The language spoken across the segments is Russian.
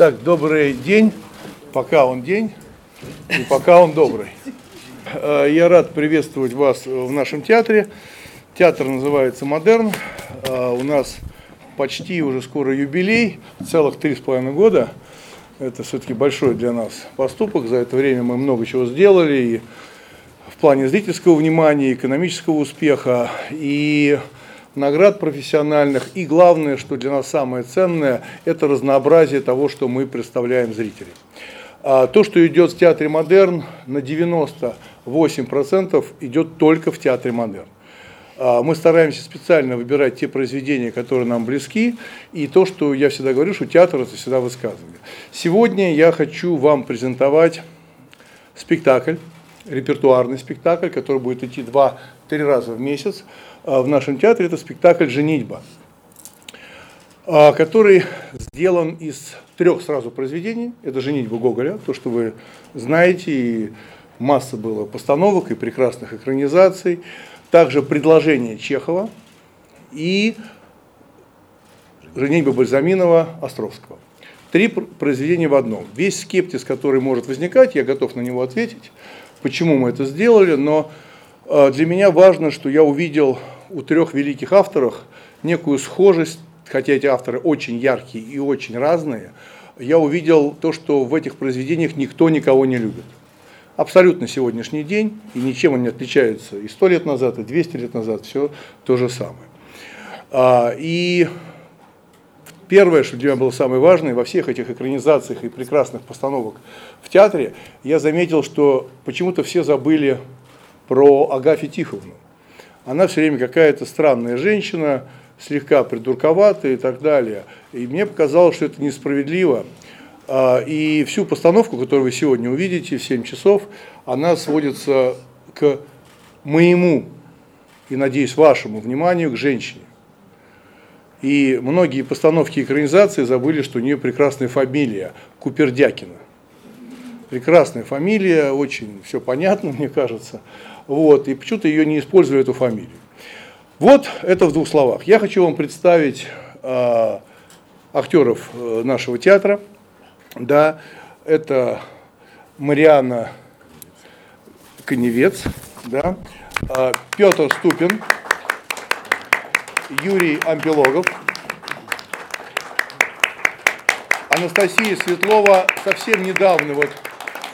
Так, добрый день, пока он день, и пока он добрый. Э, я рад приветствовать вас в нашем театре. Театр называется «Модерн». Э, у нас почти уже скоро юбилей, целых три с половиной года. Это все-таки большой для нас поступок. За это время мы много чего сделали и в плане зрительского внимания, экономического успеха, и наград профессиональных. И главное, что для нас самое ценное, это разнообразие того, что мы представляем зрителям. А то, что идет в театре «Модерн», на 98% идет только в театре «Модерн». А мы стараемся специально выбирать те произведения, которые нам близки, и то, что я всегда говорю, что театр – это всегда высказывание. Сегодня я хочу вам презентовать спектакль, репертуарный спектакль, который будет идти два-три раза в месяц – в нашем театре, это спектакль «Женитьба», а, который сделан из трех сразу произведений. Это «Женитьба Гоголя», то, что вы знаете, и масса было постановок и прекрасных экранизаций. Также «Предложение Чехова» и «Женитьба Бальзаминова» Островского. Три произведения в одном. Весь скептиз, который может возникать, я готов на него ответить, почему мы это сделали, но для меня важно, что я увидел у трех великих авторов некую схожесть, хотя эти авторы очень яркие и очень разные, я увидел то, что в этих произведениях никто никого не любит. Абсолютно сегодняшний день, и ничем он не отличается и сто лет назад, и 200 лет назад, все то же самое. А, и первое, что для меня было самое важное, во всех этих экранизациях и прекрасных постановок в театре, я заметил, что почему-то все забыли про Агафью Тиховну. Она все время какая-то странная женщина, слегка придурковатая и так далее. И мне показалось, что это несправедливо. А, и всю постановку, которую вы сегодня увидите в 7 часов, она сводится к моему и, надеюсь, вашему вниманию к женщине. И многие постановки экранизации забыли, что у нее прекрасная фамилия Купердякина. Прекрасная фамилия, очень все понятно, мне кажется. Вот, и почему-то ее не использовали, эту фамилию. Вот это в двух словах. Я хочу вам представить э, актеров нашего театра. Да, это Мариана Коневец, да, э, Петр Ступин, Юрий Ампелогов, Анастасия Светлова совсем недавно вот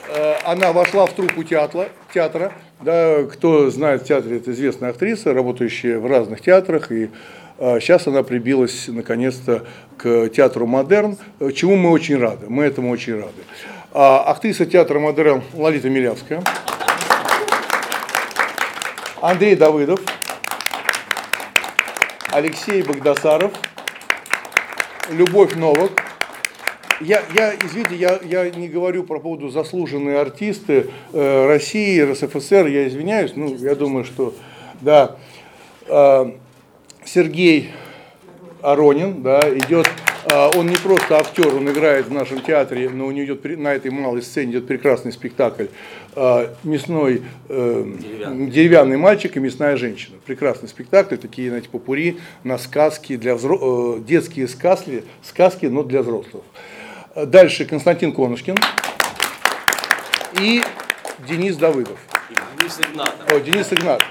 э, она вошла в труппу театра, театра. Да, кто знает в театре, это известная актриса, работающая в разных театрах, и а, сейчас она прибилась наконец-то к театру «Модерн», чему мы очень рады, мы этому очень рады. А, актриса театра «Модерн» Лолита Милявская, Андрей Давыдов, Алексей Богдасаров, Любовь Новок, я, я извините, я, я не говорю про поводу заслуженные артисты э, России, РСФСР, я извиняюсь, ну, я думаю, что, да, э, Сергей Аронин, да, идет, э, он не просто актер, он играет в нашем театре, но у него идет, на этой малой сцене идет прекрасный спектакль э, «Мясной э, деревянный. деревянный мальчик и мясная женщина». Прекрасный спектакль, такие, знаете, попури на сказки, для взро... э, детские сказки, сказки, но для взрослых. Дальше Константин Конушкин и Денис Давыдов. Денис Игнатов. О, Денис Игнат.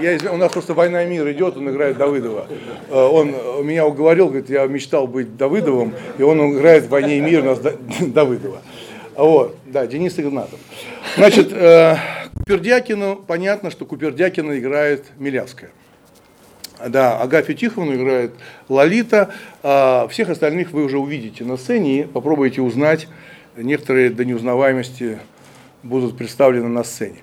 Я, у нас просто «Война и мир» идет, он играет Давыдова. Э, он меня уговорил, говорит, я мечтал быть Давыдовым, и он играет в «Войне и мир» у нас Давыдова. Вот, да, Денис Игнатов. Значит, э, Купердякину, понятно, что Купердякина играет Милявская. Да, Агафью Тихоновну играет Лолита. А всех остальных вы уже увидите на сцене и попробуйте узнать. Некоторые до неузнаваемости будут представлены на сцене.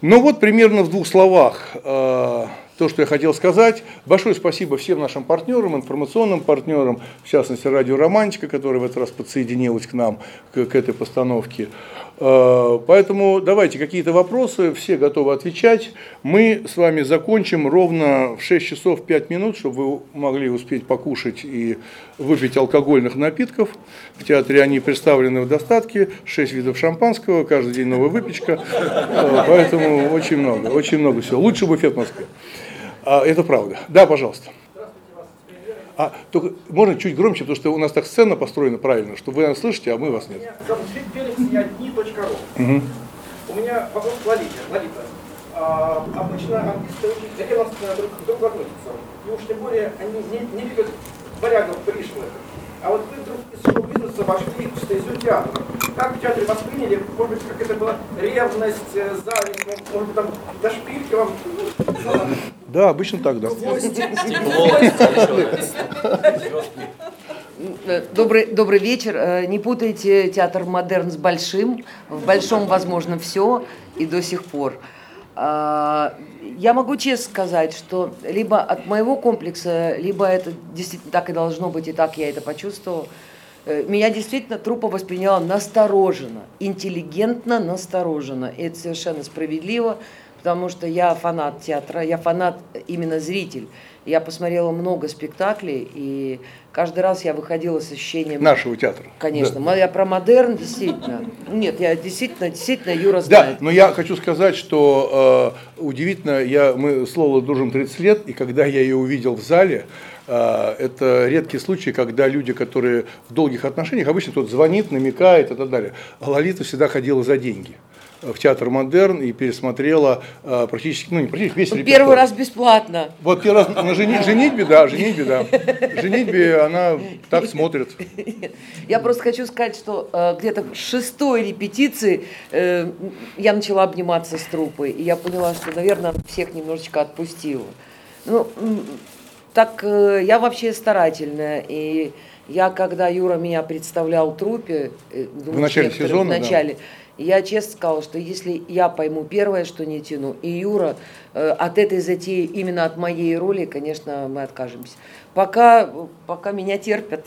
Ну вот примерно в двух словах а, то, что я хотел сказать. Большое спасибо всем нашим партнерам, информационным партнерам, в частности Радио Романтика, которая в этот раз подсоединилась к нам, к, к этой постановке. Э, поэтому давайте какие-то вопросы, все готовы отвечать. Мы с вами закончим ровно в 6 часов 5 минут, чтобы вы могли успеть покушать и выпить алкогольных напитков. В театре они представлены в достатке, 6 видов шампанского, каждый день новая выпечка. Э, поэтому очень много, очень много всего. Лучше буфет в Москве. А, это правда. Да, пожалуйста. А только можно чуть громче, потому что у нас так сцена построена правильно, что вы нас слышите, а мы вас нет. Угу. У меня вопрос к Лолите. Лолита, а, обычно английские языки друг к другу относятся. И уж тем более они не, не любят варягов пришлых. А вот вы вдруг из шоу-бизнеса вошли в стезю театра. Как в театре восприняли? Может быть, как это была ревность, э, зависть, может быть, там до шпильки вам... Да, обычно так, да. Добрый, добрый вечер. Э, не путайте театр модерн с большим. В большом возможно все и до сих пор. Я могу честно сказать, что либо от моего комплекса, либо это действительно так и должно быть, и так я это почувствовал. Э, меня действительно трупа восприняла настороженно, интеллигентно настороженно. И это совершенно справедливо, потому что я фанат театра, я фанат именно зритель. Я посмотрела много спектаклей, и каждый раз я выходила с ощущением... Нашего театра. Конечно. Да. Я про модерн, действительно. Нет, я действительно, действительно, Юра знает. Да, но я хочу сказать, что э, удивительно, я, мы с Лолой дружим 30 лет, и когда я ее увидел в зале, э, это редкий случай, когда люди, которые в долгих отношениях, обычно кто-то звонит, намекает и так далее. А Лолита всегда ходила за деньги в театр Модерн и пересмотрела э, практически, ну не практически весь репертуар. Первый раз бесплатно. Вот первый раз на жени, женитьбе, да, женитьбе, да. Женитьбе она так смотрит. Я просто хочу сказать, что э, где-то в шестой репетиции э, я начала обниматься с трупой, и я поняла, что, наверное, всех немножечко отпустила. Ну, так э, я вообще старательная, и я, когда Юра меня представлял трупе, э, в начале сезона, в начале, да я честно сказала, что если я пойму первое, что не тяну, и Юра э, от этой затеи, именно от моей роли, конечно, мы откажемся. Пока, пока меня терпят.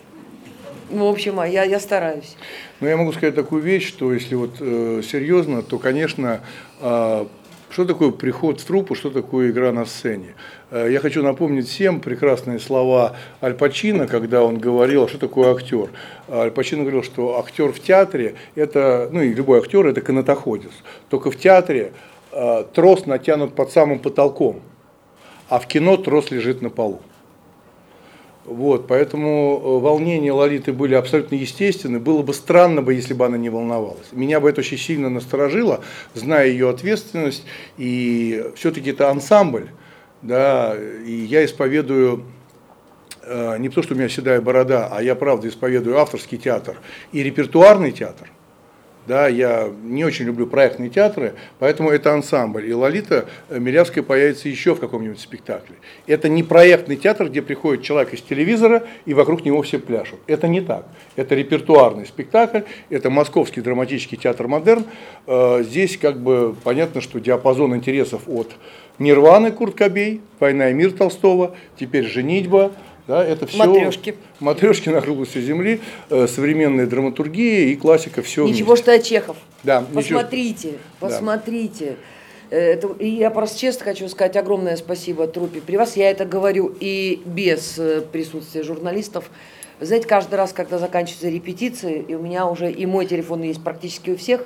В общем, а я, я стараюсь. Ну, я могу сказать такую вещь, что если вот э, серьезно, то, конечно, э, что такое приход в труппу, что такое игра на сцене? Э, я хочу напомнить всем прекрасные слова Аль Пачино, когда он говорил, что такое актер. Аль Пачино говорил, что актер в театре, это, ну и любой актер, это канатоходец. Только в театре э, трос натянут под самым потолком, а в кино трос лежит на полу. Вот, поэтому э, волнения Лолиты были абсолютно естественны. Было бы странно, бы, если бы она не волновалась. Меня бы это очень сильно насторожило, зная ее ответственность. И все-таки это ансамбль. Да, и я исповедую э, не то, что у меня седая борода, а я правда исповедую авторский театр и репертуарный театр – да, я не очень люблю проектные театры, поэтому это ансамбль. И Лолита э, Милявская появится еще в каком-нибудь спектакле. Это не проектный театр, где приходит человек из телевизора и вокруг него все пляшут. Это не так. Это репертуарный спектакль, это Московский драматический театр «Модерн». Э, здесь как бы понятно, что диапазон интересов от Нирваны Курт Кобей, «Война и мир» Толстого, теперь «Женитьба», да, это все матрешки. матрешки на круглости земли, э, современная драматургия и классика все. Ничего, вместе. что Чехов. Да, посмотрите, ничего. посмотрите. Да. Это, и я просто честно хочу сказать огромное спасибо трупе при вас. Я это говорю и без э, присутствия журналистов. Знаете, каждый раз, когда заканчиваются репетиции, и у меня уже и мой телефон есть практически у всех,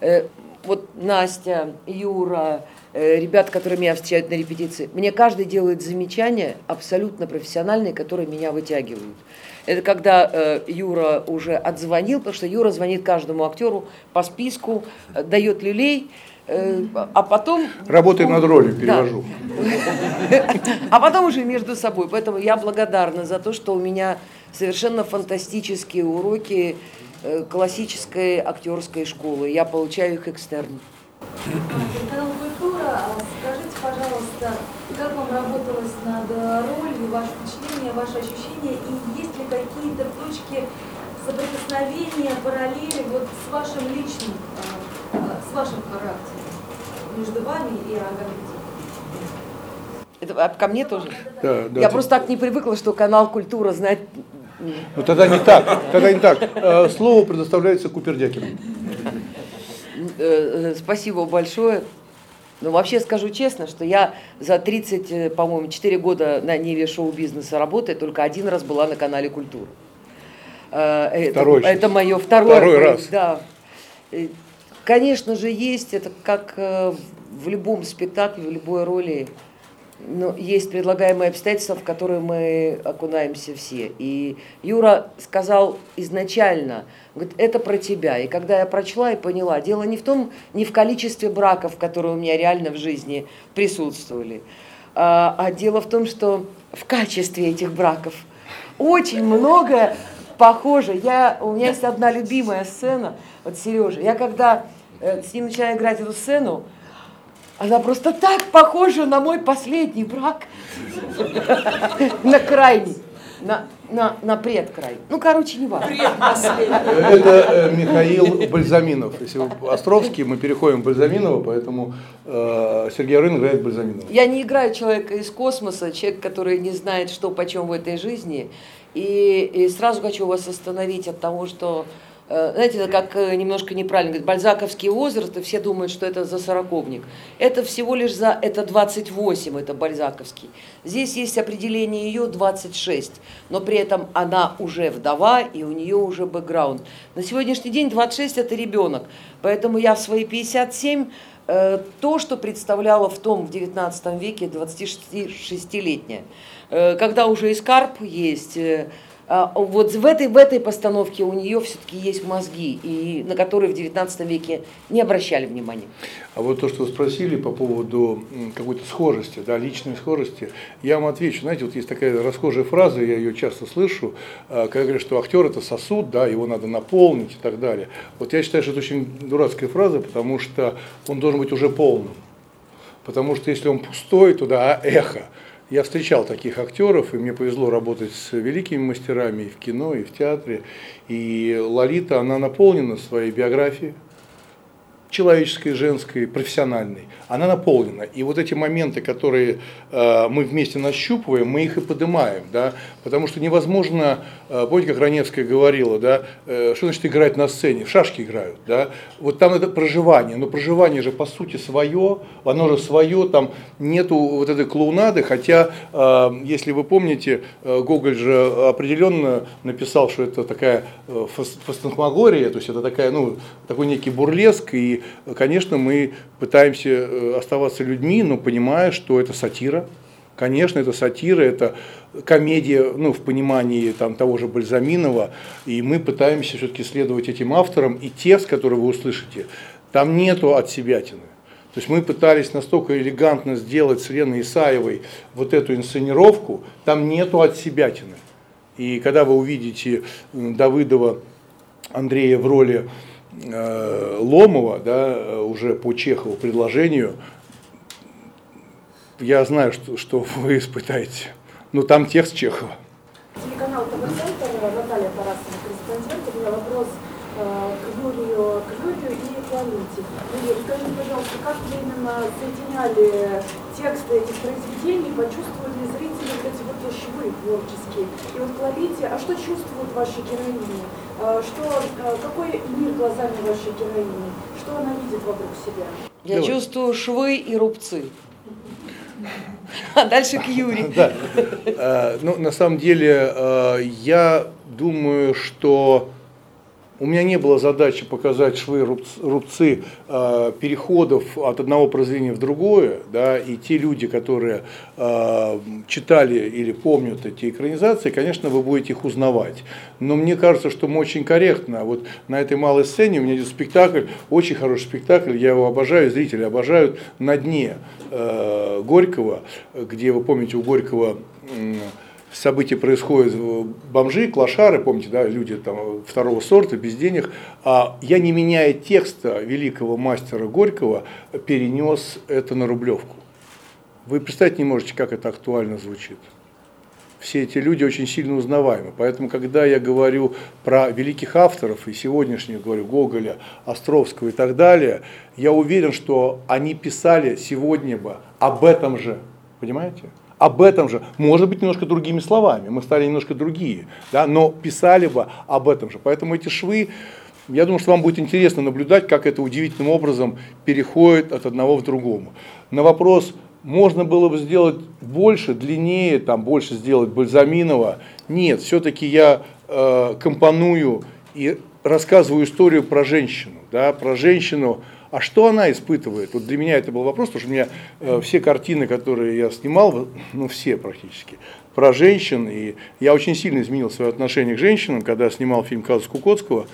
э, вот Настя, Юра, Э, ребят, которые меня встречают на репетиции, мне каждый делает замечания абсолютно профессиональные, которые меня вытягивают. Это когда э, Юра уже отзвонил, потому что Юра звонит каждому актеру по списку, э, дает люлей, э, а потом... Работаю над ролью, перевожу. Да. А потом уже между собой. Поэтому я благодарна за то, что у меня совершенно фантастические уроки э, классической актерской школы. Я получаю их экстерн. Скажите, пожалуйста, как вам работалось над ролью, ваше впечатление, ваши ощущения, и есть ли какие-то точки соприкосновения, параллели вот с вашим личным, а, с вашим характером между вами и Агаметом? Это ко мне тоже? Да, да. Я просто так не привыкла, что канал «Культура» знает ну тогда не так, тогда не так. Э, слово предоставляется Купердякину. Э, э, спасибо большое. Но вообще скажу честно, что я за 30, э, по-моему, 4 года на Неве шоу-бизнеса работаю, только один раз была на канале «Культура». Второй это, это мое второе. Второй раз. Да. Конечно же, есть, это как в любом спектакле, в любой роли ну, есть предлагаемые обстоятельства, в которые мы окунаемся все. И Юра сказал изначально, говорит, это про тебя. И когда я прочла и поняла, дело не в том, не в количестве браков, которые у меня реально в жизни присутствовали, а, а дело в том, что в качестве этих браков очень много похоже. Я, у меня есть одна любимая сцена, вот Сережа, я когда э, с ним начинаю играть эту сцену, она просто так похожа на мой последний брак. На крайний. На, на, на предкрай. Ну, короче, не важно. Это э, Михаил Бальзаминов. Если Островский, мы переходим к Бальзаминова, поэтому э, Сергей Рын играет Бальзаминова. Я не играю человека из космоса, человек, который не знает, что почем в этой жизни. И, и сразу хочу вас остановить от того, что знаете, это как э, немножко неправильно говорить, бальзаковский возраст, и все думают, что это за сороковник. Это всего лишь за, это 28, это бальзаковский. Здесь есть определение ее 26, но при этом она уже вдова, и у нее уже бэкграунд. На сегодняшний день 26 это ребенок, поэтому я в свои 57 э, то, что представляла в том в 19 веке 26-летняя. Когда уже и скарп есть, вот в этой, в этой постановке у нее все-таки есть мозги, и, на которые в XIX веке не обращали внимания. А вот то, что вы спросили по поводу какой-то схожести, да, личной схожести, я вам отвечу. Знаете, вот есть такая расхожая фраза, я ее часто слышу, а, когда говорят, что актер это сосуд, да, его надо наполнить и так далее. Вот я считаю, что это очень дурацкая фраза, потому что он должен быть уже полным. Потому что если он пустой, то да, эхо. Я встречал таких актеров, и мне повезло работать с великими мастерами и в кино, и в театре. И Лолита, она наполнена своей биографией, человеческой, женской, профессиональной, она наполнена. И вот эти моменты, которые э, мы вместе нащупываем, мы их и поднимаем, да, потому что невозможно, помните, как Раневская говорила, да, э, что значит играть на сцене, в шашки играют, да, вот там это проживание, но проживание же по сути свое, оно же свое, там нету вот этой клоунады, хотя, э, если вы помните, э, Гоголь же определенно написал, что это такая э, фастенхмагория, то есть это такая, ну, такой некий бурлеск, и конечно, мы пытаемся э, оставаться людьми, но понимая, что это сатира. Конечно, это сатира, это комедия, ну, в понимании там, того же Бальзаминова, и мы пытаемся все-таки следовать этим авторам, и текст, который вы услышите, там нету от себятины. То есть мы пытались настолько элегантно сделать с Леной Исаевой вот эту инсценировку, там нету от себятины. И когда вы увидите Давыдова Андрея в роли Э, Ломова, да, уже по Чехову предложению, я знаю, что, что вы испытаете. Но там текст Чехова. Телеканал ТВ-центр, Наталья Тарасова, корреспондент. У меня вопрос э, к Юрию, к Юрию и Лолите. Юрий, скажите, пожалуйста, как вы именно соединяли тексты этих произведений, почувствовали зрители вот эти вот швы творческие? И вот Лолите, а что чувствуют ваши героини? А, что, а, какой мир глазами вашей героини? Что она видит вокруг себя? Я Давай. чувствую швы и рубцы. А дальше к Юре. Да. А, ну, на самом деле, я думаю, что у меня не было задачи показать швы, рубцы э, переходов от одного произведения в другое, да, и те люди, которые э, читали или помнят эти экранизации, конечно, вы будете их узнавать. Но мне кажется, что мы очень корректно, вот на этой малой сцене у меня идет спектакль, очень хороший спектакль, я его обожаю, зрители обожают, «На дне» э, Горького, где, вы помните, у Горького события происходят, бомжи, клошары, помните, да, люди там второго сорта, без денег, а я, не меняя текста великого мастера Горького, перенес это на Рублевку. Вы представить не можете, как это актуально звучит. Все эти люди очень сильно узнаваемы. Поэтому, когда я говорю про великих авторов, и сегодняшних говорю Гоголя, Островского и так далее, я уверен, что они писали сегодня бы об этом же. Понимаете? Об этом же, может быть, немножко другими словами, мы стали немножко другие, да, но писали бы об этом же. Поэтому эти швы, я думаю, что вам будет интересно наблюдать, как это удивительным образом переходит от одного к другому. На вопрос, можно было бы сделать больше, длиннее, там, больше сделать Бальзаминова, нет, все-таки я э, компоную и рассказываю историю про женщину, да, про женщину, А что она испытывает? Вот для меня это был вопрос, потому что у меня э, все картины, которые я снимал, ну все практически, про женщин, и я очень сильно изменил свое отношение к женщинам, когда снимал фильм Казус Кукоцкого,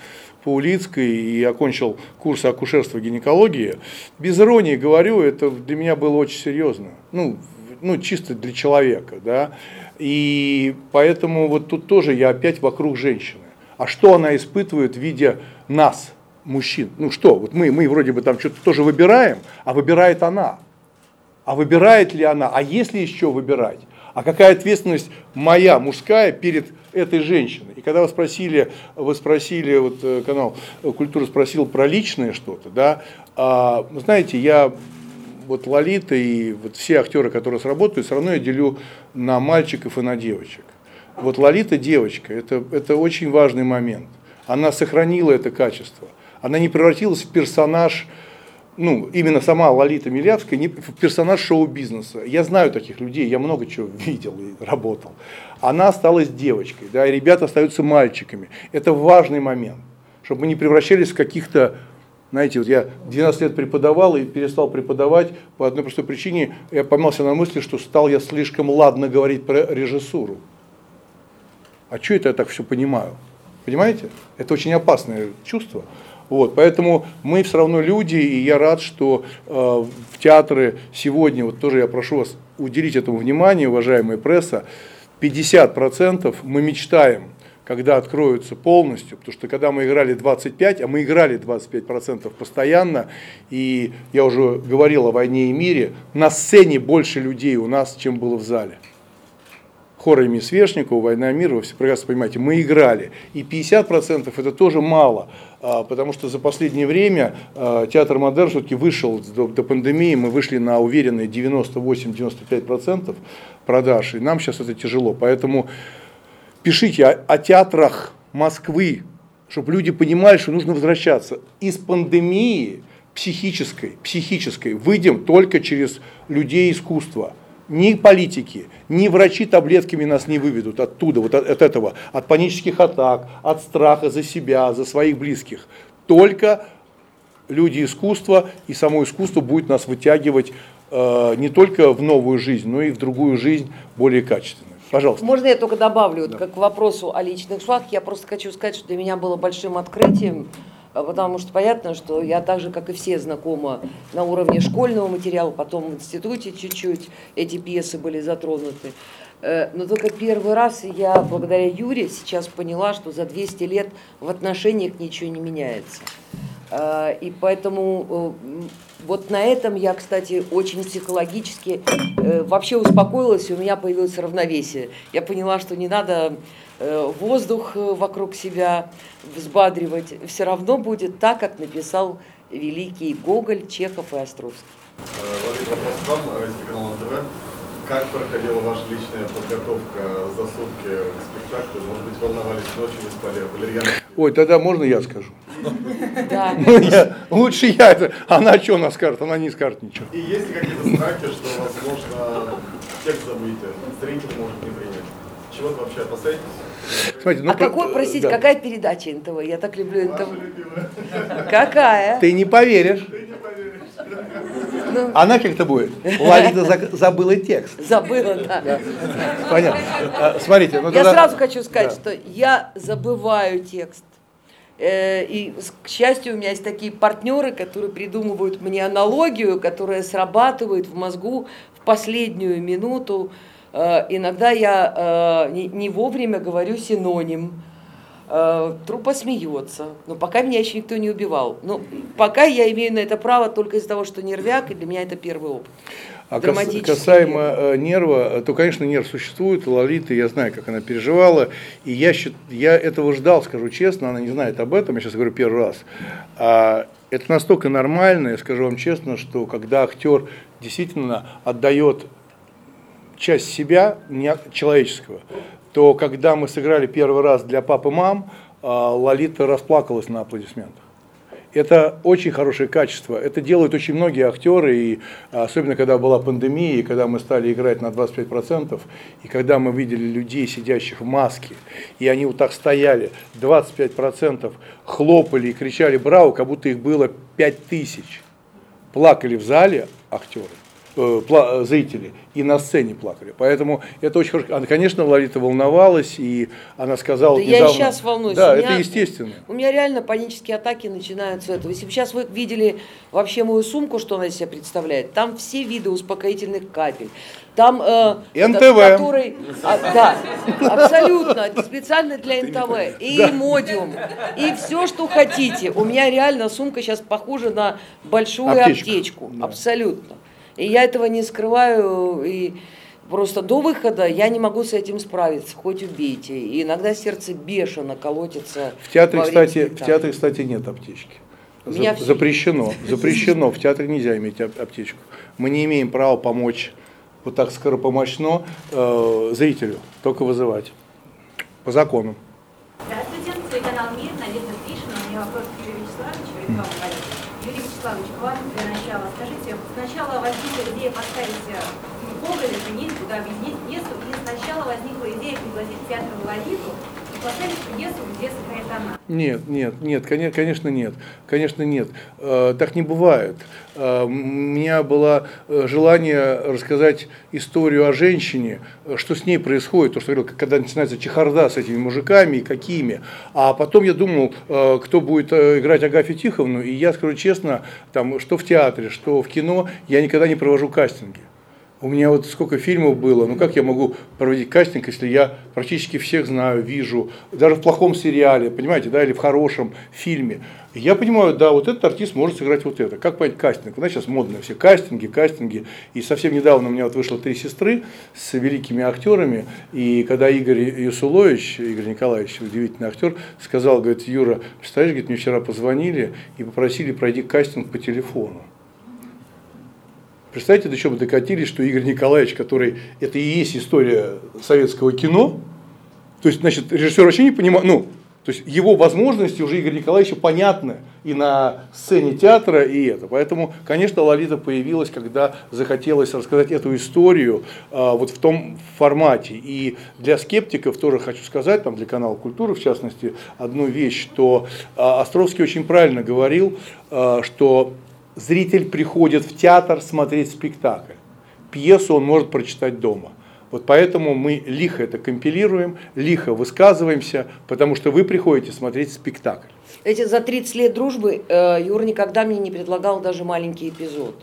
по Улицкой и окончил курс акушерства и гинекологии. Без иронии говорю, это для меня было очень серьезно. Ну, ну чисто для человека, да. И поэтому вот тут тоже я опять вокруг женщины. А что она испытывает, видя нас, мужчин? Ну что, вот мы, мы вроде бы там что-то тоже выбираем, а выбирает она. А выбирает ли она? А если еще выбирать? А какая ответственность моя, мужская, перед этой женщиной? И когда вы спросили, вы спросили, вот э, канал Культура спросил про личное что-то, да, а, знаете, я вот Лолита и вот все актеры, которые сработают, все равно я делю на мальчиков и на девочек. Вот Лолита девочка, это, это очень важный момент. Она сохранила это качество. Она не превратилась в персонаж, ну, именно сама Лолита Милявская, не, в персонаж шоу-бизнеса. Я знаю таких людей, я много чего видел и работал. Она осталась девочкой, да, и ребята остаются мальчиками. Это важный момент, чтобы мы не превращались в каких-то знаете, вот я 12 лет преподавал и перестал преподавать по одной простой причине. Я поймался на мысли, что стал я слишком ладно говорить про режиссуру. А что это я так все понимаю? Понимаете? Это очень опасное чувство. Вот, поэтому мы все равно люди, и я рад, что э, в театры сегодня, вот тоже я прошу вас уделить этому внимание, уважаемая пресса, 50% мы мечтаем, когда откроются полностью, потому что когда мы играли 25, а мы играли 25% постоянно, и я уже говорил о войне и мире, на сцене больше людей у нас, чем было в зале хорами Свешникова, «Война и мир», вы все прекрасно понимаете, мы играли. И 50% это тоже мало, а, потому что за последнее время а, театр «Модерн» все-таки вышел до, до пандемии, мы вышли на уверенные 98-95% продаж, и нам сейчас это тяжело. Поэтому пишите о, о театрах Москвы, чтобы люди понимали, что нужно возвращаться. Из пандемии психической, психической выйдем только через людей искусства – ни политики, ни врачи таблетками нас не выведут оттуда, вот от, от этого, от панических атак, от страха за себя, за своих близких. Только люди искусства и само искусство будет нас вытягивать э, не только в новую жизнь, но и в другую жизнь более качественную. Пожалуйста. Можно я только добавлю, да. как к вопросу о личных швах, я просто хочу сказать, что для меня было большим открытием, потому что понятно, что я так же, как и все, знакома на уровне школьного материала, потом в институте чуть-чуть эти пьесы были затронуты. Э, но только первый раз я, благодаря Юре, сейчас поняла, что за 200 лет в отношениях ничего не меняется. Э, и поэтому э, вот на этом я, кстати, очень психологически вообще успокоилась, и у меня появилось равновесие. Я поняла, что не надо Э, воздух э, вокруг себя взбадривать, все равно будет так, как написал великий Гоголь, Чехов и Островский. Владимир, вопрос вам, телеканал НТВ. Как проходила ваша личная подготовка за сутки к спектаклю? Может быть, волновались ночью, не спали? Ой, тогда можно я скажу? Да. Ну, лучше я это. Она что она скажет? Она не скажет ничего. И есть ли какие-то страхи, что, возможно, текст забудете, зритель может не принять? Чего вы вообще опасаетесь? Смотрите, ну, а про... какой, простите, да. какая передача НТВ? Я так люблю НТВ. Какая? Ты не поверишь. Ну. Она как-то будет. Лолита за, забыла текст. Забыла, да. да. Понятно. А, смотрите. Ну, я сразу хочу сказать, да. что я забываю текст. Э, и, к счастью, у меня есть такие партнеры, которые придумывают мне аналогию, которая срабатывает в мозгу в последнюю минуту. Э, иногда я э, не вовремя говорю синоним. Э, трупа смеется, но пока меня еще никто не убивал. Но пока я имею на это право только из-за того, что нервяк, и для меня это первый опыт. А касаемо нерв. нерва, то, конечно, нерв существует, Лолита, я знаю, как она переживала, и я, я этого ждал, скажу честно, она не знает об этом, я сейчас говорю первый раз. А это настолько нормально, я скажу вам честно, что когда актер действительно отдает часть себя, человеческого, то когда мы сыграли первый раз для папы мам, а, Лолита расплакалась на аплодисментах. Это очень хорошее качество. Это делают очень многие актеры, и особенно когда была пандемия, и когда мы стали играть на 25%, и когда мы видели людей, сидящих в маске, и они вот так стояли, 25% хлопали и кричали «Браво!», как будто их было 5000. плакали в зале актеры, зрители, и на сцене плакали. Поэтому это очень хорошо. Она, конечно, Лолита волновалась, и она сказала Да вот я и недавно- сейчас волнуюсь. Да, меня- это естественно. У меня реально панические атаки начинаются с этого. Если бы сейчас вы видели вообще мою сумку, что она из себя представляет, там все виды успокоительных капель. Там э, НТВ. ко- который, а, да, абсолютно специально для НТВ и модиум и все, что хотите. У меня реально сумка сейчас похожа на большую Аптечку. аптечку, Да. абсолютно. И я этого не скрываю и Просто до выхода я не могу с этим справиться, хоть убейте. И иногда сердце бешено колотится. В театре, кстати, в спектакля. театре, кстати, нет аптечки. За- меня всё запрещено, запрещено. В театре нельзя иметь ап- аптечку. Мы не имеем права помочь вот так скоропомощно э, зрителю, только вызывать. По закону. Здравствуйте, телеканал МИР, Надежда Гришина. У меня вопрос к Юрию Вячеславовичу. и к вам, коллеги. Юрий Вячеславович, к вам для начала. Скажите, сначала возникла идея поставить э, Гоголя, женить, туда объединить пьесу, и сначала возникла идея пригласить театр Лолиту Нет, нет, нет, коне- конечно нет, конечно нет. Э, Так не бывает. Э, У меня было э, желание рассказать историю о женщине, что с ней происходит, то, что говорил, когда начинается чехарда с этими мужиками и какими. А потом я думал, кто будет играть Агафью Тиховну, и я скажу честно, там, что в театре, что в кино, я никогда не провожу кастинги. У меня вот сколько фильмов было, ну как я могу проводить кастинг, если я практически всех знаю, вижу, даже в плохом сериале, понимаете, да, или в хорошем фильме. Я понимаю, да, вот этот артист может сыграть вот это. Как понять кастинг? У нас сейчас модно все кастинги, кастинги. И совсем недавно у меня вот вышло «Три сестры» с великими актерами. И когда Игорь Юсулович, Игорь Николаевич, удивительный актер, сказал, говорит, Юра, представляешь, говорит, мне вчера позвонили и попросили пройти кастинг по телефону. Представьте, до чего мы докатились, что Игорь Николаевич, который, это и есть история советского кино, то есть, значит, режиссер вообще не понимает, ну, то есть его возможности уже Игоря Николаевича понятны и на сцене театра, и это. Поэтому, конечно, Лолита появилась, когда захотелось рассказать эту историю а, вот в том формате. И для скептиков тоже хочу сказать, там, для канала культуры в частности, одну вещь, что а, Островский очень правильно говорил, а, что зритель приходит в театр смотреть спектакль. Пьесу он может прочитать дома. Вот поэтому мы лихо это компилируем, лихо высказываемся, потому что вы приходите смотреть спектакль. Эти за 30 лет дружбы э, Юра никогда мне не предлагал даже маленький эпизод.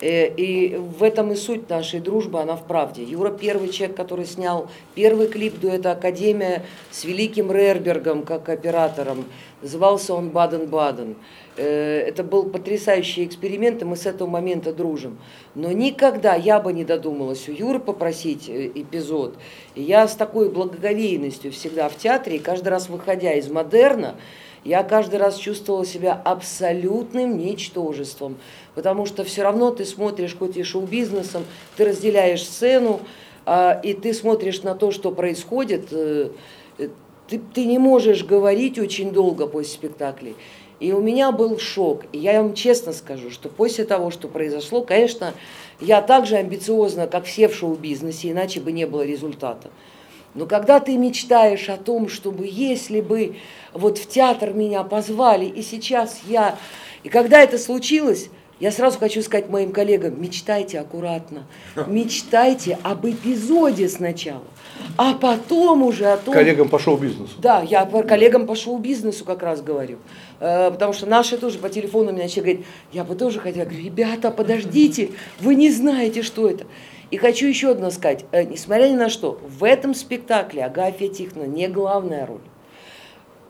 Э, И в этом и суть нашей дружбы, она в правде. Юра первый человек, который снял первый клип дуэта «Академия» с великим Рербергом как оператором. Назывался он «Баден-Баден». Э, Это был потрясающий эксперимент, и мы с этого момента дружим. Но никогда я бы не додумалась у Юры попросить э, эпизод. И я с такой благоговейностью всегда в театре, и каждый раз выходя из модерна, я каждый раз чувствовала себя абсолютным ничтожеством, потому что все равно ты смотришь, хоть и шоу-бизнесом, ты разделяешь сцену, а, и ты смотришь на то, что происходит, э, э, ты, ты не можешь говорить очень долго после спектаклей. И у меня был шок. И я вам честно скажу, что после того, что произошло, конечно, я так же амбициозна, как все в шоу-бизнесе, иначе бы не было результата. Но когда ты мечтаешь о том, чтобы если бы вот в театр меня позвали, и сейчас я... И когда это случилось, я сразу хочу сказать моим коллегам, мечтайте аккуратно, мечтайте об эпизоде сначала, а потом уже о том... Коллегам по шоу-бизнесу. Да, я по коллегам по шоу-бизнесу как раз говорю. Э, Потому что наши тоже по телефону меня человек говорит, я бы тоже хотела. Я говорю, ребята, подождите, вы не знаете, что это. И хочу еще одно сказать. Э, Несмотря ни на что, в этом спектакле Агафья Тихоновна не главная роль.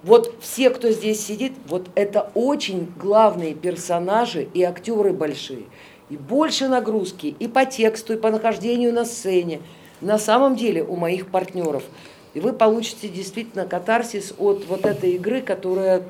Вот все, кто здесь сидит, вот это очень главные персонажи и актеры большие. И больше нагрузки и по тексту, и по нахождению на сцене. На самом деле у моих партнеров. И вы получите действительно катарсис от вот этой игры, которая,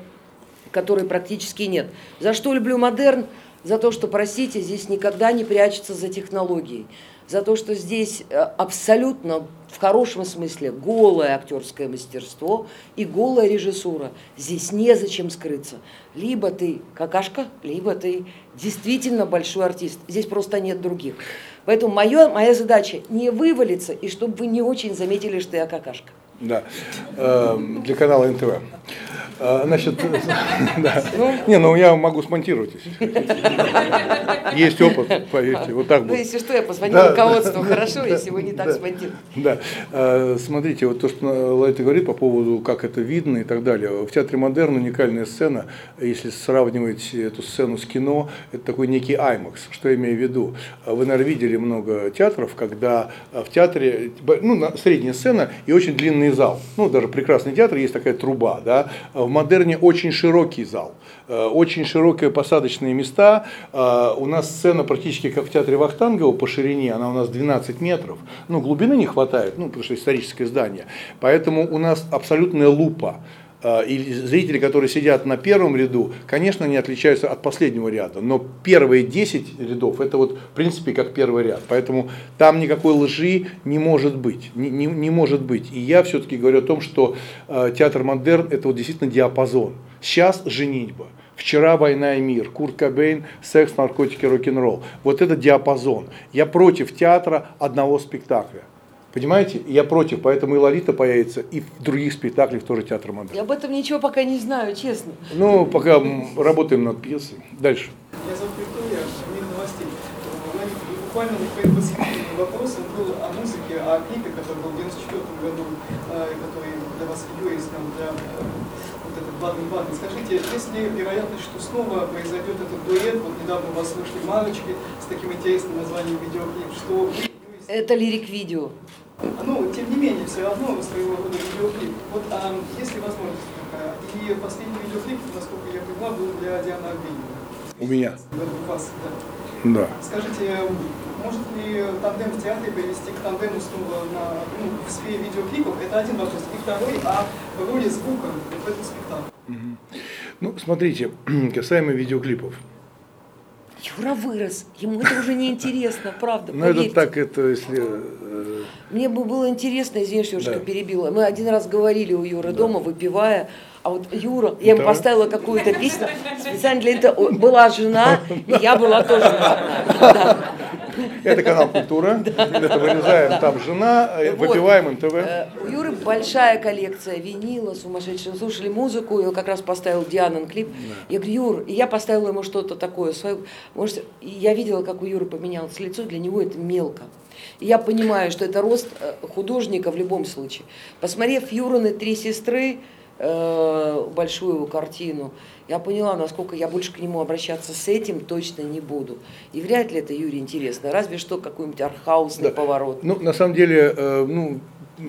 которой практически нет. За что люблю модерн? За то, что, простите, здесь никогда не прячется за технологией. За то, что здесь э, абсолютно в хорошем смысле голое актерское мастерство и голая режиссура. Здесь незачем скрыться. Либо ты какашка, либо ты действительно большой артист. Здесь просто нет других. Поэтому моё, моя задача не вывалиться, и чтобы вы не очень заметили, что я какашка. Да, Эм, для канала НТВ. А, значит, да. Не, ну я могу смонтировать, если Есть опыт, поверьте, вот так Ну, будет. если что, я позвоню Да, руководству, да, хорошо, да, если вы не так да. смонтируете. Да, А, смотрите, вот то, что Лайта говорит по поводу, как это видно и так далее. В театре Модерн уникальная сцена, если сравнивать эту сцену с кино, это такой некий IMAX. Что я имею в виду? Вы, наверное, видели много театров, когда в театре, ну, средняя сцена и очень длинный зал. Ну, даже прекрасный театр, есть такая труба, да. В Модерне очень широкий зал, э, очень широкие посадочные места. Э, У нас сцена практически как в театре Вахтангова по ширине, она у нас 12 метров. Ну, глубины не хватает, ну, потому что историческое здание. Поэтому у нас абсолютная лупа. Э, И зрители, которые сидят на первом ряду, конечно, они отличаются от последнего ряда, но первые 10 рядов это вот в принципе как первый ряд. Поэтому там никакой лжи не может быть. Не, не- не может быть. И я все-таки говорю о том, что э, театр модерн это вот действительно диапазон. Сейчас женитьба. Вчера «Война и мир», Курт Кобейн, секс, наркотики, рок-н-ролл. Вот это диапазон. Я против театра одного спектакля. Понимаете? Я против, поэтому и Лолита появится, и в других спектаклях тоже театр Я модерн. об этом ничего пока не знаю, честно. Ну, пока работаем над пьесой. Дальше. Я зовут Виктория, мир новостей. Буквально своим восхитительным вопросом был о музыке, о клипе, который был в 94 году, э, который для вас Юрий снял для э, вот этот Баден Баден. Скажите, есть ли вероятность, что снова произойдет этот дуэт? Вот недавно у вас вышли марочки с таким интересным названием видеоклип, что вы, Это лирик-видео. ну, тем не менее, все равно своего рода видеоклип. Вот а, есть ли возможность такая? И последний видеоклип, насколько я поняла, был для Дианы Арбенина. У меня. У вас, да. Да. Скажите, может ли тандем в театре привести к тандему снова на, ну, в сфере видеоклипов? Это один вопрос. И второй, а в роли звука в этом спектакле. Ну, смотрите, касаемо видеоклипов. Юра вырос, ему это уже не интересно, правда, Ну, это так, это если... э, Мне бы было интересно, что я Да. перебила. Мы один раз говорили у Юры дома, выпивая, а вот Юра, я ему Да. поставила какую-то песню специально для этого. Была жена, и я была тоже родная. Это канал «Культура». Это вырезаем, там жена, э, выпиваем НТВ. Э, У Юры большая коллекция винила, сумасшедшая. Слушали музыку, и он как раз поставил Дианин клип. Я говорю, Юр, и я поставила ему что-то такое. Свое. Может, я видела, как у Юры поменялось лицо, для него это мелко. И я понимаю, что это рост э, художника в любом случае. Посмотрев Юрины «Три сестры», большую его картину, я поняла, насколько я больше к нему обращаться с этим точно не буду. И вряд ли это Юре интересно, разве что какой-нибудь архаусный Да. поворот. Ну, на самом деле, э, ну,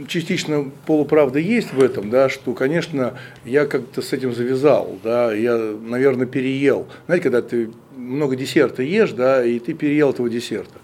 частично полуправда есть в этом, да, что, конечно, я как-то с этим завязал, да, я, наверное, переел. Знаете, когда ты много десерта ешь, да, и ты переел этого десерта.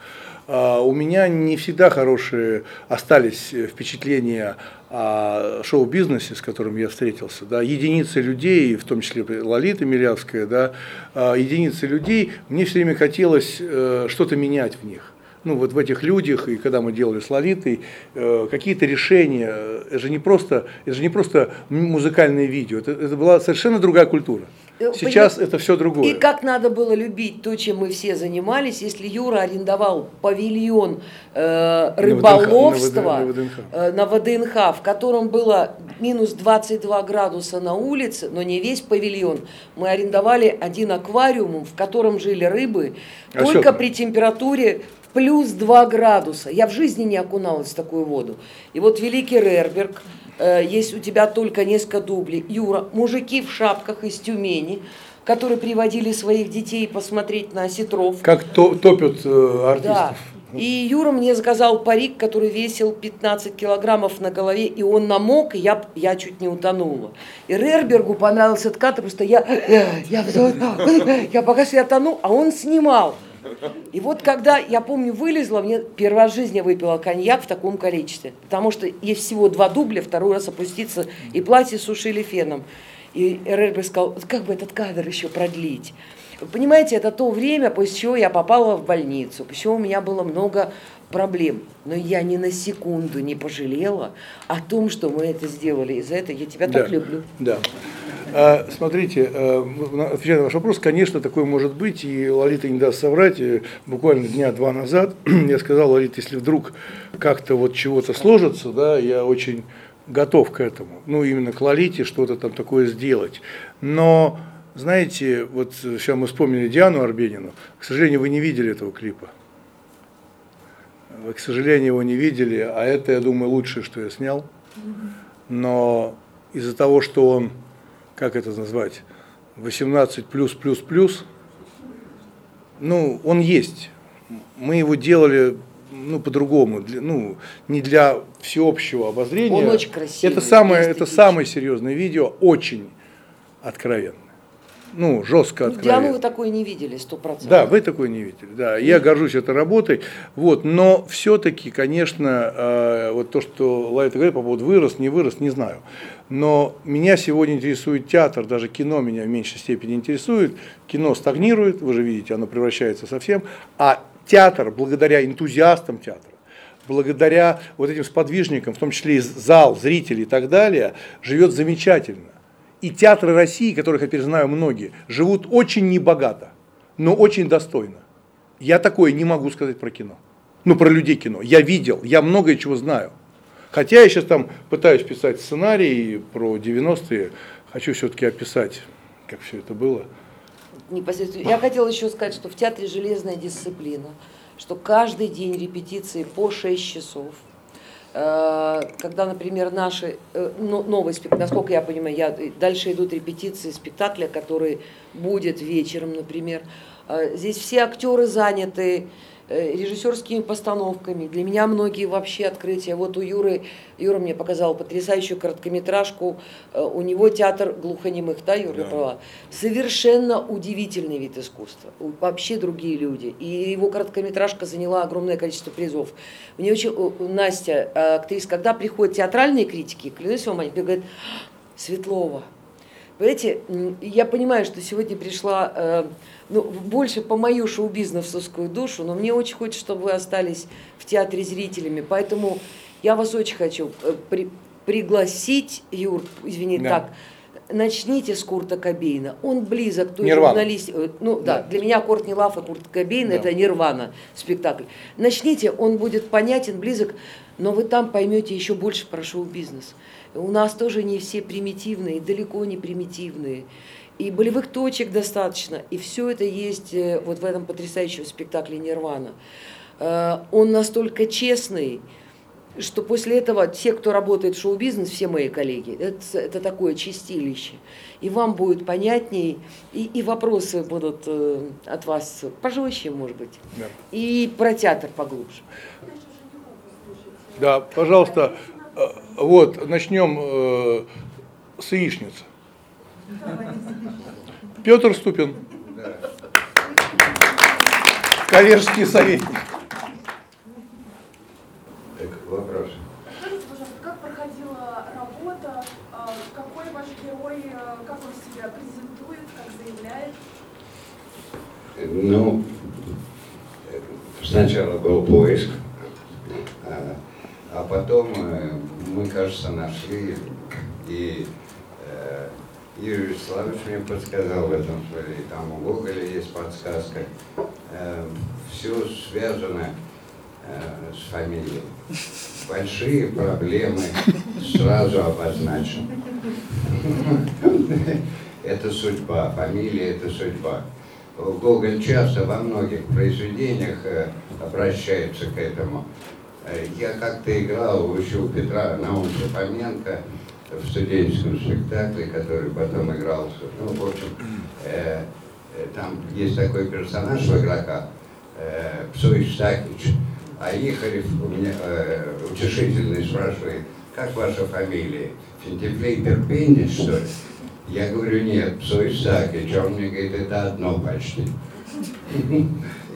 А у меня не всегда хорошие остались э, впечатления о шоу-бизнесе, с которым я встретился, да, единицы людей, в том числе Лолита Милявская, да, а, единицы людей, мне все время хотелось э, что-то менять в них ну, вот в этих людях, и когда мы делали с Лолитой, э, какие-то решения, это же не просто, это же не просто музыкальное видео, это, это была совершенно другая культура. Э, Сейчас поним- это все другое. И как надо было любить то, чем мы все занимались, если Юра арендовал павильон э, рыболовства на ВДНХ. э, на ВДНХ, в котором было минус 22 градуса на улице, но не весь павильон. Мы арендовали один аквариум, в котором жили рыбы, А только при температуре плюс 2 градуса. Я в жизни не окуналась в такую воду. И вот великий Рерберг, э, есть у тебя только несколько дублей. Юра, мужики в шапках из Тюмени, которые приводили своих детей посмотреть на осетров. Как то- топят э, Да. артистов. И Юра мне заказал парик, который весил 15 килограммов на голове, и он намок, и я, я чуть не утонула. И Рербергу понравился кадр, потому что я, я, я, я пока что я тону, а он снимал. И вот когда, я помню, вылезла, мне первый раз в жизни выпила коньяк в таком количестве. Потому что есть всего два дубля, второй раз опуститься, и платье сушили феном. И Рерберг сказал, «Вот как бы этот кадр еще продлить? Понимаете, это то время, после чего я попала в больницу, после чего у меня было много проблем. Но я ни на секунду не пожалела о том, что мы это сделали. И за это я тебя так Да, люблю. Да. А, смотрите, э, отвечая на ваш вопрос, конечно, такое может быть, и Лолита не даст соврать. Э, Буквально дня два назад я сказал, Лолита, если вдруг как-то вот чего-то сложится, да, я очень готов к этому. Ну, именно к Лолите что-то там такое сделать. Но, знаете, вот сейчас мы вспомнили Диану Арбенину. К сожалению, вы не видели этого клипа. Вы, к сожалению, его не видели, а это, я думаю, лучшее, что я снял. Но из-за того, что он, как это назвать, 18 плюс плюс плюс, ну, он есть. Мы его делали ну, по-другому, для, ну, не для всеобщего обозрения. Он очень красивый. Это самое, это самое серьезное видео, очень откровенно ну, жестко откровенно. Диану вы такое не видели, сто процентов. Да, вы такое не видели, да. Я горжусь этой работой, вот, но все-таки, конечно, э, вот то, что Лайта говорит по поводу вырос, не вырос, не знаю. Но меня сегодня интересует театр, даже кино меня в меньшей степени интересует. Кино стагнирует, вы же видите, оно превращается совсем, а театр, благодаря энтузиастам театра, благодаря вот этим сподвижникам, в том числе и зал, зрители и так далее, живет замечательно. И театры России, которых я теперь знаю многие, живут очень небогато, но очень достойно. Я такое не могу сказать про кино. Ну, про людей кино. Я видел, я многое чего знаю. Хотя я сейчас там пытаюсь писать сценарий про 90-е, хочу все-таки описать, как все это было. Я хотела еще сказать, что в театре железная дисциплина, что каждый день репетиции по 6 часов – когда, например, наши э, новые спектакли, насколько я понимаю, я, дальше идут репетиции спектакля, который будет вечером, например. Э, здесь все актеры заняты, Э, режиссерскими постановками. Для меня многие вообще открытия. Вот у Юры, Юра мне показал потрясающую короткометражку, э, у него театр глухонемых, да, Юра, да. права? Совершенно удивительный вид искусства, вообще другие люди. И его короткометражка заняла огромное количество призов. Мне очень, Настя, актриса, когда приходят театральные критики, клянусь вам, они говорят, Светлова, Понимаете, я понимаю, что сегодня пришла э, ну, больше по мою шоу-бизнесовскую душу, но мне очень хочется, чтобы вы остались в театре зрителями. Поэтому я вас очень хочу э, при, пригласить, Юр, извини, да. так, начните с Курта Кобейна. Он близок к той журналистике. Э, ну да, да, для меня Кортни Лав и Курт Кобейн да. это Нирвана спектакль. Начните, он будет понятен, близок, но вы там поймете еще больше про шоу-бизнес. У нас тоже не все примитивные, далеко не примитивные и болевых точек достаточно, и все это есть э, вот в этом потрясающем спектакле «Нирвана». Э, он настолько честный, что после этого те, кто работает в шоу-бизнес, все мои коллеги, это, это такое чистилище. И вам будет понятней, и, и вопросы будут э, от вас пожестче, может быть, да. и про театр поглубже. Да, пожалуйста, вот, начнем э, с яичницы. Петр Ступин. Коллежский советник. Так, вопрос. Скажите, пожалуйста, как проходила работа, а, какой ваш герой, а, как он себя презентует, как заявляет? Ну, сначала был поиск, а, а потом э, мы, кажется, нашли и Юрий Вячеславович мне подсказал в этом смысле, там у Гоголя есть подсказка. Э, все связано э, с фамилией. Большие проблемы сразу обозначены. Это судьба, фамилия – это судьба. Гоголь часто во многих произведениях э, обращается к этому. Э, я как-то играл, учил Петра Наумча Фоменко – в студенческом спектакле, который потом игрался. Ну, в общем, э, э, там есть такой персонаж у игрока, э, Псуич Сакич, а Ихарев у меня э, утешительный спрашивает, как ваша фамилия? Фентифлей Перпенди, что ли? Я говорю, нет, Псуич Сакич. Он мне говорит, это одно почти.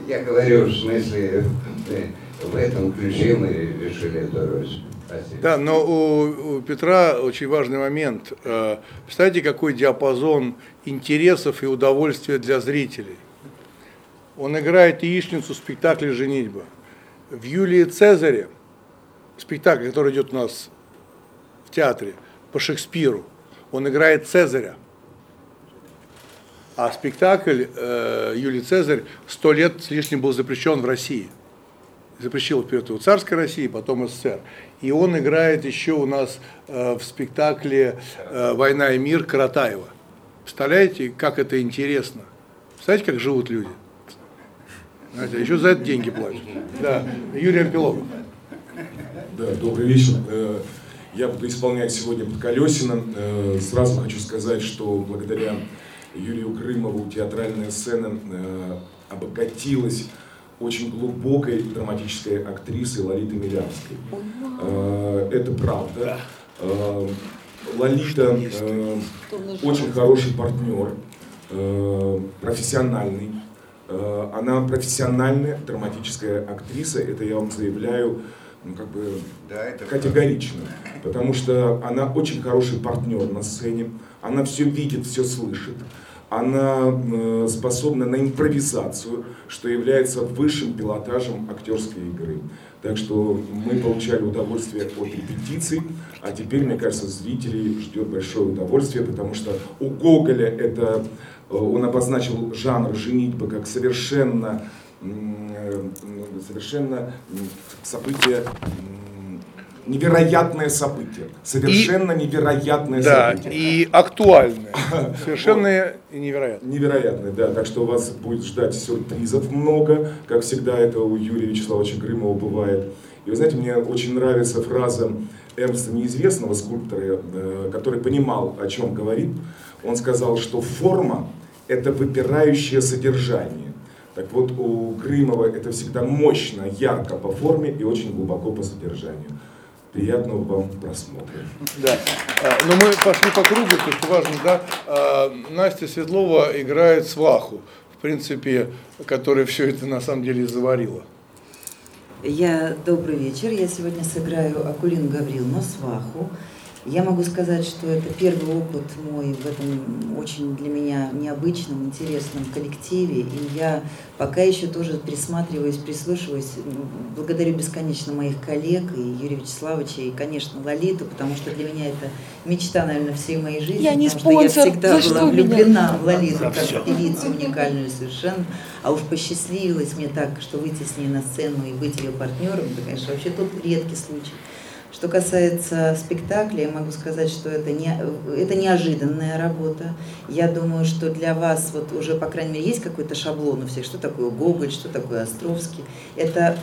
Я говорю, в смысле, в этом ключе мы решили эту роль. Спасибо. Да, но у, у Петра очень важный момент. Э, представьте, какой диапазон интересов и удовольствия для зрителей. Он играет яичницу в спектакле «Женитьба». В «Юлии Цезаре», спектакль, который идет у нас в театре по Шекспиру, он играет Цезаря. А спектакль э, Юлий Цезарь сто лет с лишним был запрещен в России. запрещил вперед его царской России, потом СССР. И он играет еще у нас э, в спектакле э, «Война и мир» Каратаева. Представляете, как это интересно? Представляете, как живут люди? Знаете, еще за это деньги платят. Да, Юрий Ампилогов. Да, добрый вечер. Э, я буду исполнять сегодня под Колесина. Сразу хочу сказать, что благодаря Юрию Крымову театральная сцена обогатилась очень глубокой драматической актрисой Лолитой Милявской. Это правда. Лолита очень хороший партнер, профессиональный. Она профессиональная драматическая актриса, это я вам заявляю ну, как бы да, это категорично, потому что она очень хороший партнер на сцене, она все видит, все слышит, она э, способна на импровизацию, что является высшим пилотажем актерской игры. Так что мы получали удовольствие от репетиций, а теперь, мне кажется, зрителей ждет большое удовольствие, потому что у Гоголя это, э, он обозначил жанр женитьбы как совершенно Э, совершенно событие невероятное событие. Совершенно и, невероятное да, событие. И актуальное. Совершенно и невероятное. Невероятное, да. Так что вас будет ждать сюрпризов много, как всегда это у Юрия Вячеславовича Грымова бывает. И вы знаете, мне очень нравится фраза Эрнста неизвестного скульптора, э, который понимал, о чем говорит. Он сказал, что форма – это выпирающее содержание. Так вот, у Крымова это всегда мощно, ярко по форме и очень глубоко по содержанию. Приятного вам просмотра. Да. А, но мы пошли по кругу, то что важно, да. А, Настя Светлова играет сваху, в принципе, которая все это на самом деле заварила. Я добрый вечер. Я сегодня сыграю Акулину Гавриловну сваху. Я могу сказать, что это первый опыт мой в этом очень для меня необычном, интересном коллективе. И я пока еще тоже присматриваюсь, прислушиваюсь. Благодарю бесконечно моих коллег и Юрия Вячеславовича, и, конечно, Лолиту, потому что для меня это мечта, наверное, всей моей жизни. Я не потому спонсор. что я всегда За была влюблена меня? в Лолиту как все. певицу уникальную совершенно. А уж посчастливилось мне так, что выйти с ней на сцену и быть ее партнером, это, конечно, вообще тот редкий случай. Что касается спектакля, я могу сказать, что это, не, это неожиданная работа. Я думаю, что для вас вот уже, по крайней мере, есть какой-то шаблон у всех, что такое Гоголь, что такое Островский. Это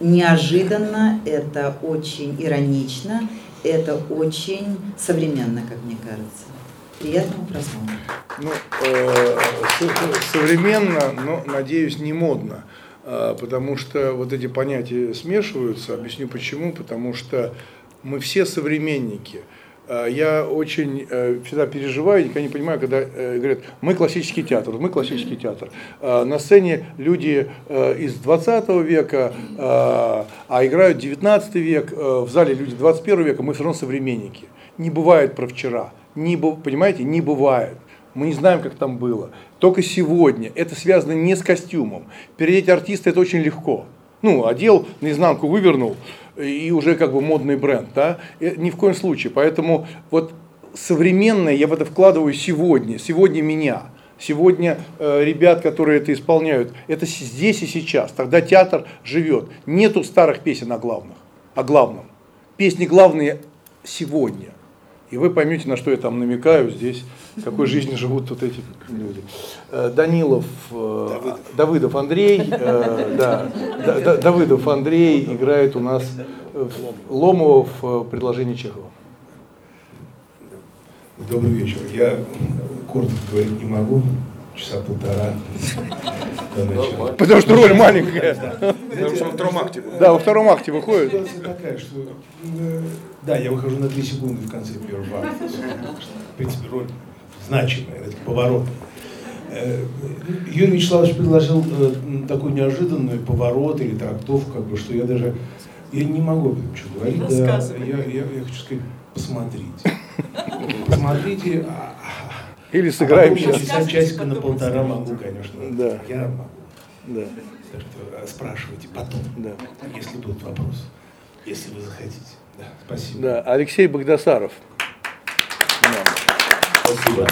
неожиданно, это очень иронично, это очень современно, как мне кажется. Приятного просмотра. Ну, э, современно, но, надеюсь, не модно. А, потому что вот эти понятия смешиваются. Объясню почему. Потому что мы все современники. А, я очень э, всегда переживаю, никогда не понимаю, когда э, говорят, мы классический театр, мы классический театр. А, на сцене люди э, из 20 века, а играют 19 век, в зале люди 21 века, мы все равно современники. Не бывает про вчера, не, понимаете, не бывает. Мы не знаем, как там было. Только сегодня. Это связано не с костюмом. Переодеть артиста это очень легко. Ну, одел, наизнанку вывернул, и уже как бы модный бренд. Да? И ни в коем случае. Поэтому вот современное я в это вкладываю сегодня. Сегодня меня. Сегодня э, ребят, которые это исполняют, это здесь и сейчас. Тогда театр живет. Нету старых песен о главных, о главном. Песни главные сегодня. И вы поймете, на что я там намекаю здесь, какой жизнью живут вот эти люди. Э, Данилов, э, Давыдов, Давыдов Андрей, э, да, Давыдов Андрей играет у нас Ломова в предложении Чехова. Добрый вечер. Я коротко говорить не могу, часа полтора. Потому что роль маленькая. Потому что во втором акте. Да, во втором акте выходит. Ситуация такая, что да, я выхожу на 3 секунды в конце первого акта. В принципе, роль значимая, это поворот. Э, Юрий Вячеславович предложил э, такой неожиданный поворот или трактовку, как бы, что я даже я не могу об этом что говорить. Да, я, я, я хочу сказать, посмотрите. Посмотрите. А, а, или сыграем а сейчас. Писать часика на полтора могу, конечно. Да. Я могу. Да. Так что спрашивайте потом, да. если будут вопросы, если вы захотите. Да, спасибо. Да, Алексей Богдасаров. Спасибо.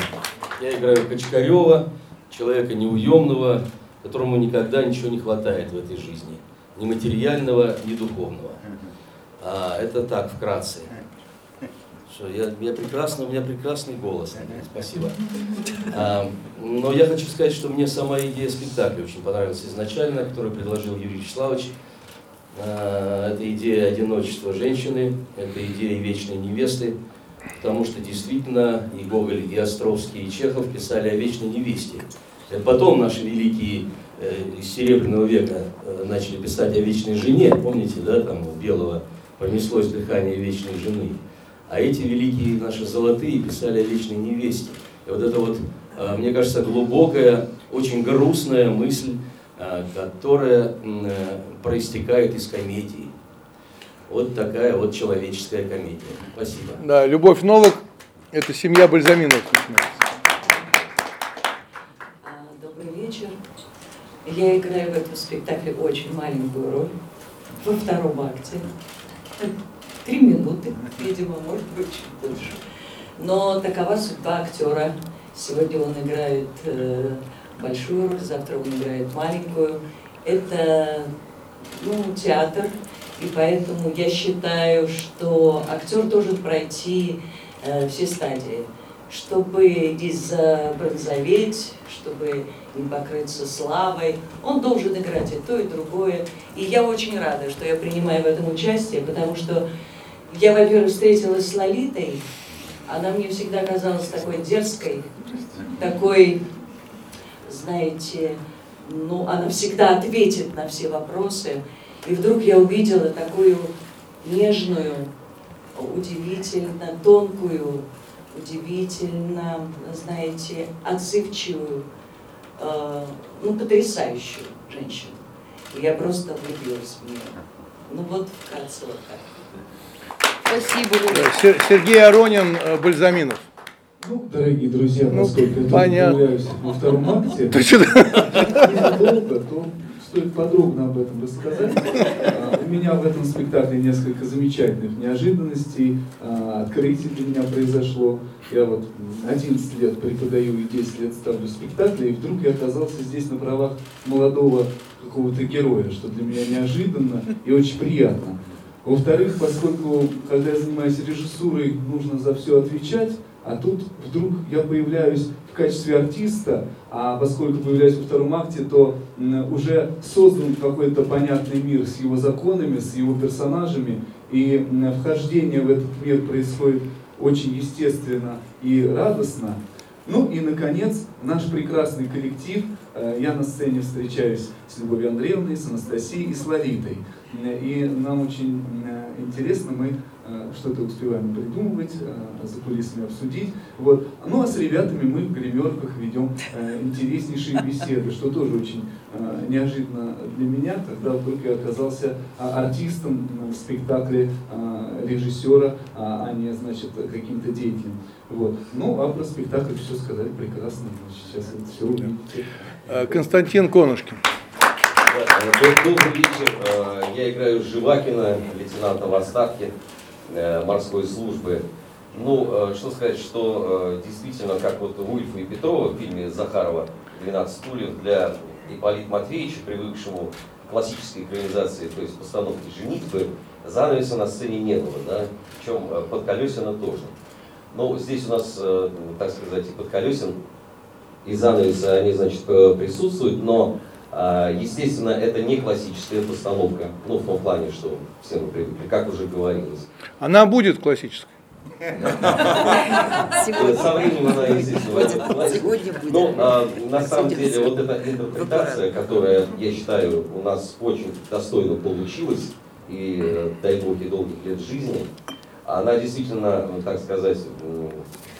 Я играю Кочкарева, человека неуемного, которому никогда ничего не хватает в этой жизни. ни материального, ни духовного. А, это так, вкратце. Что я, я прекрасно, у меня прекрасный голос. Спасибо. А, но я хочу сказать, что мне сама идея спектакля очень понравилась изначально, которую предложил Юрий Вячеславович. А, это идея одиночества женщины, это идея вечной невесты, потому что действительно и Гоголь, и Островский, и Чехов писали о вечной невесте. Это потом наши великие э, из Серебряного века э, начали писать о вечной жене, помните, да, там у Белого понеслось дыхание вечной жены. А эти великие наши золотые писали о вечной невесте. И вот это вот, э, мне кажется, глубокая, очень грустная мысль, которая проистекает из комедии. Вот такая вот человеческая комедия. Спасибо. Да, Любовь Новок – это семья Бальзаминов. А, добрый вечер. Я играю в этом спектакле очень маленькую роль во втором акте. Три минуты, видимо, может быть, чуть больше. Но такова судьба актера. Сегодня он играет э, большую роль, завтра он играет маленькую. Это ну, театр, и поэтому я считаю, что актер должен пройти э, все стадии, чтобы не забронзоветь, чтобы не покрыться славой. Он должен играть и то, и другое. И я очень рада, что я принимаю в этом участие, потому что я, во-первых, встретилась с Лолитой. Она мне всегда казалась такой дерзкой, такой, знаете, ну, она всегда ответит на все вопросы. И вдруг я увидела такую нежную, удивительно тонкую, удивительно, знаете, отзывчивую, э, ну, потрясающую женщину. И я просто влюбилась в нее. Ну вот вкратце вот так. Спасибо. Сергей Аронин, э, Бальзаминов. Ну, дорогие друзья, ну, насколько я понятно. появляюсь во втором акте, ненадолго, то стоит подробно об этом рассказать. А, у меня в этом спектакле несколько замечательных неожиданностей, а, открытий для меня произошло. Я вот 11 лет преподаю и 10 лет ставлю спектакли, и вдруг я оказался здесь на правах молодого какого-то героя, что для меня неожиданно и очень приятно. Во-вторых, поскольку, когда я занимаюсь режиссурой, нужно за все отвечать, а тут вдруг я появляюсь в качестве артиста, а поскольку появляюсь во втором акте, то уже создан какой-то понятный мир с его законами, с его персонажами, и вхождение в этот мир происходит очень естественно и радостно. Ну и, наконец, наш прекрасный коллектив. Э, я на сцене встречаюсь с Любовью Андреевной, с Анастасией и с Лолитой. И нам очень интересно, мы что-то успеваем придумывать, э, за кулисами обсудить. Вот. Ну а с ребятами мы в гримерках ведем э, интереснейшие беседы, что тоже очень неожиданно для меня, когда вдруг я оказался а, артистом в спектакле режиссера, а, а не, значит, каким-то деятелем. Вот. Ну, а про спектакль все сказали прекрасно. Сейчас это все увидите. Константин Конушкин. Добрый вечер. Я играю Живакина, лейтенанта в отставке. Э, морской службы. Ну, э, что сказать, что э, действительно, как вот у Ульфа и Петрова в фильме Захарова «12 стульев» для Ипполита Матвеевича, привыкшему к классической экранизации, то есть постановке «Женитьбы», занавеса на сцене не было, да, причем под колесина тоже. Но здесь у нас, так сказать, и под колесин, и занавесы, они, значит, присутствуют, но Естественно, это не классическая постановка, ну, в том плане, что все мы привыкли, как уже говорилось. Она будет классической. Со временем она, естественно, Сегодня будет. Но а, на самом деле вот эта интерпретация, которая, я считаю, у нас очень достойно получилась, и дай Бог и долгих лет жизни, она действительно, ну, так сказать,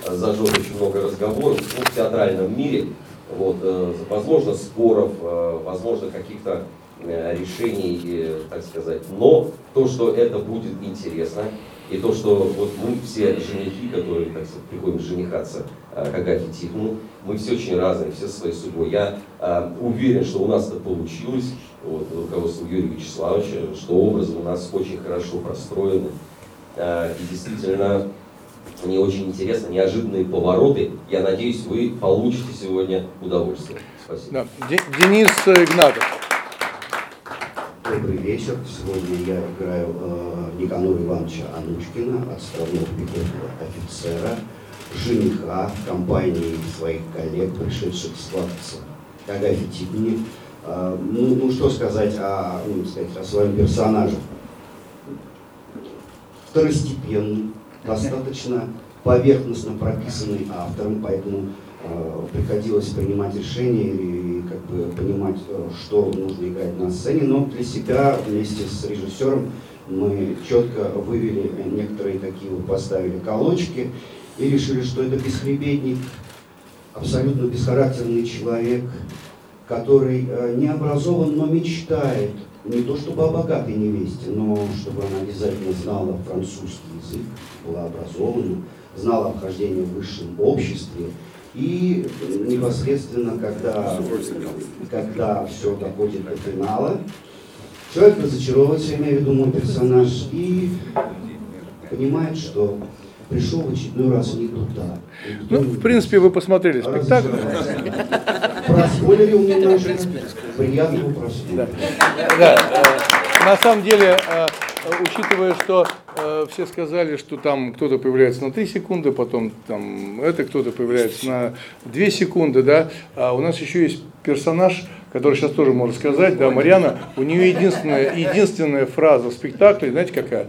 зажжет очень много разговоров ну, в театральном мире, вот, э, возможно, споров, э, возможно, каких-то э, решений, так сказать. Но то, что это будет интересно, и то, что вот мы все женихи, которые, так сказать, приходим женихаться к Агафе Тихону, мы все очень разные, все своей судьбой. Я уверен, что у нас это получилось, вот, руководство Юрия Вячеславовича, что образы у нас очень хорошо простроены. и действительно, мне очень интересно, неожиданные повороты. Я надеюсь, вы получите сегодня удовольствие. Спасибо. Да. Денис Игнатов. Добрый вечер. Сегодня я играю э, Никанора Ивановича Анучкина, отставного пехотного офицера, жениха в компании своих коллег, пришедших свататься к Агафе Тихоне. Э, ну, ну, что сказать о, ну, сказать о своем персонаже? Второстепенный, достаточно поверхностно прописанный автором, поэтому э, приходилось принимать решения и как бы понимать, э, что нужно играть на сцене, но для себя вместе с режиссером мы четко вывели некоторые такие вот поставили колочки и решили, что это бесхребетник, абсолютно бесхарактерный человек, который э, не образован, но мечтает не то чтобы о богатой невесте, но чтобы она обязательно знала французский язык, была образована, знала обхождение в высшем обществе. И непосредственно, когда, когда все доходит до финала, человек разочаровывается, имею в виду мой персонаж, и понимает, что пришел в очередной раз не туда. Ну, в принципе, вы посмотрели спектакль. Проспойлерил немножко. Приятного просмотра. Да. На самом деле, э, учитывая, что э, все сказали, что там кто-то появляется на 3 секунды, потом там это кто-то появляется на 2 секунды, да, а у нас еще есть персонаж, который сейчас тоже можно сказать, да, Марьяна, у нее единственная, единственная фраза в спектакле, знаете какая?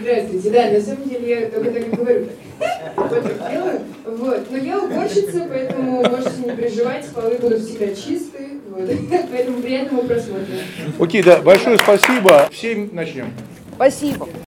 Здравствуйте, да, на самом деле я только так и говорю. Вот так делаю. Вот. Но я уборщица, поэтому можете не переживать, полы будут всегда чистые. Вот. Поэтому приятного просмотра. Окей, да, большое спасибо. В 7 начнем. Спасибо.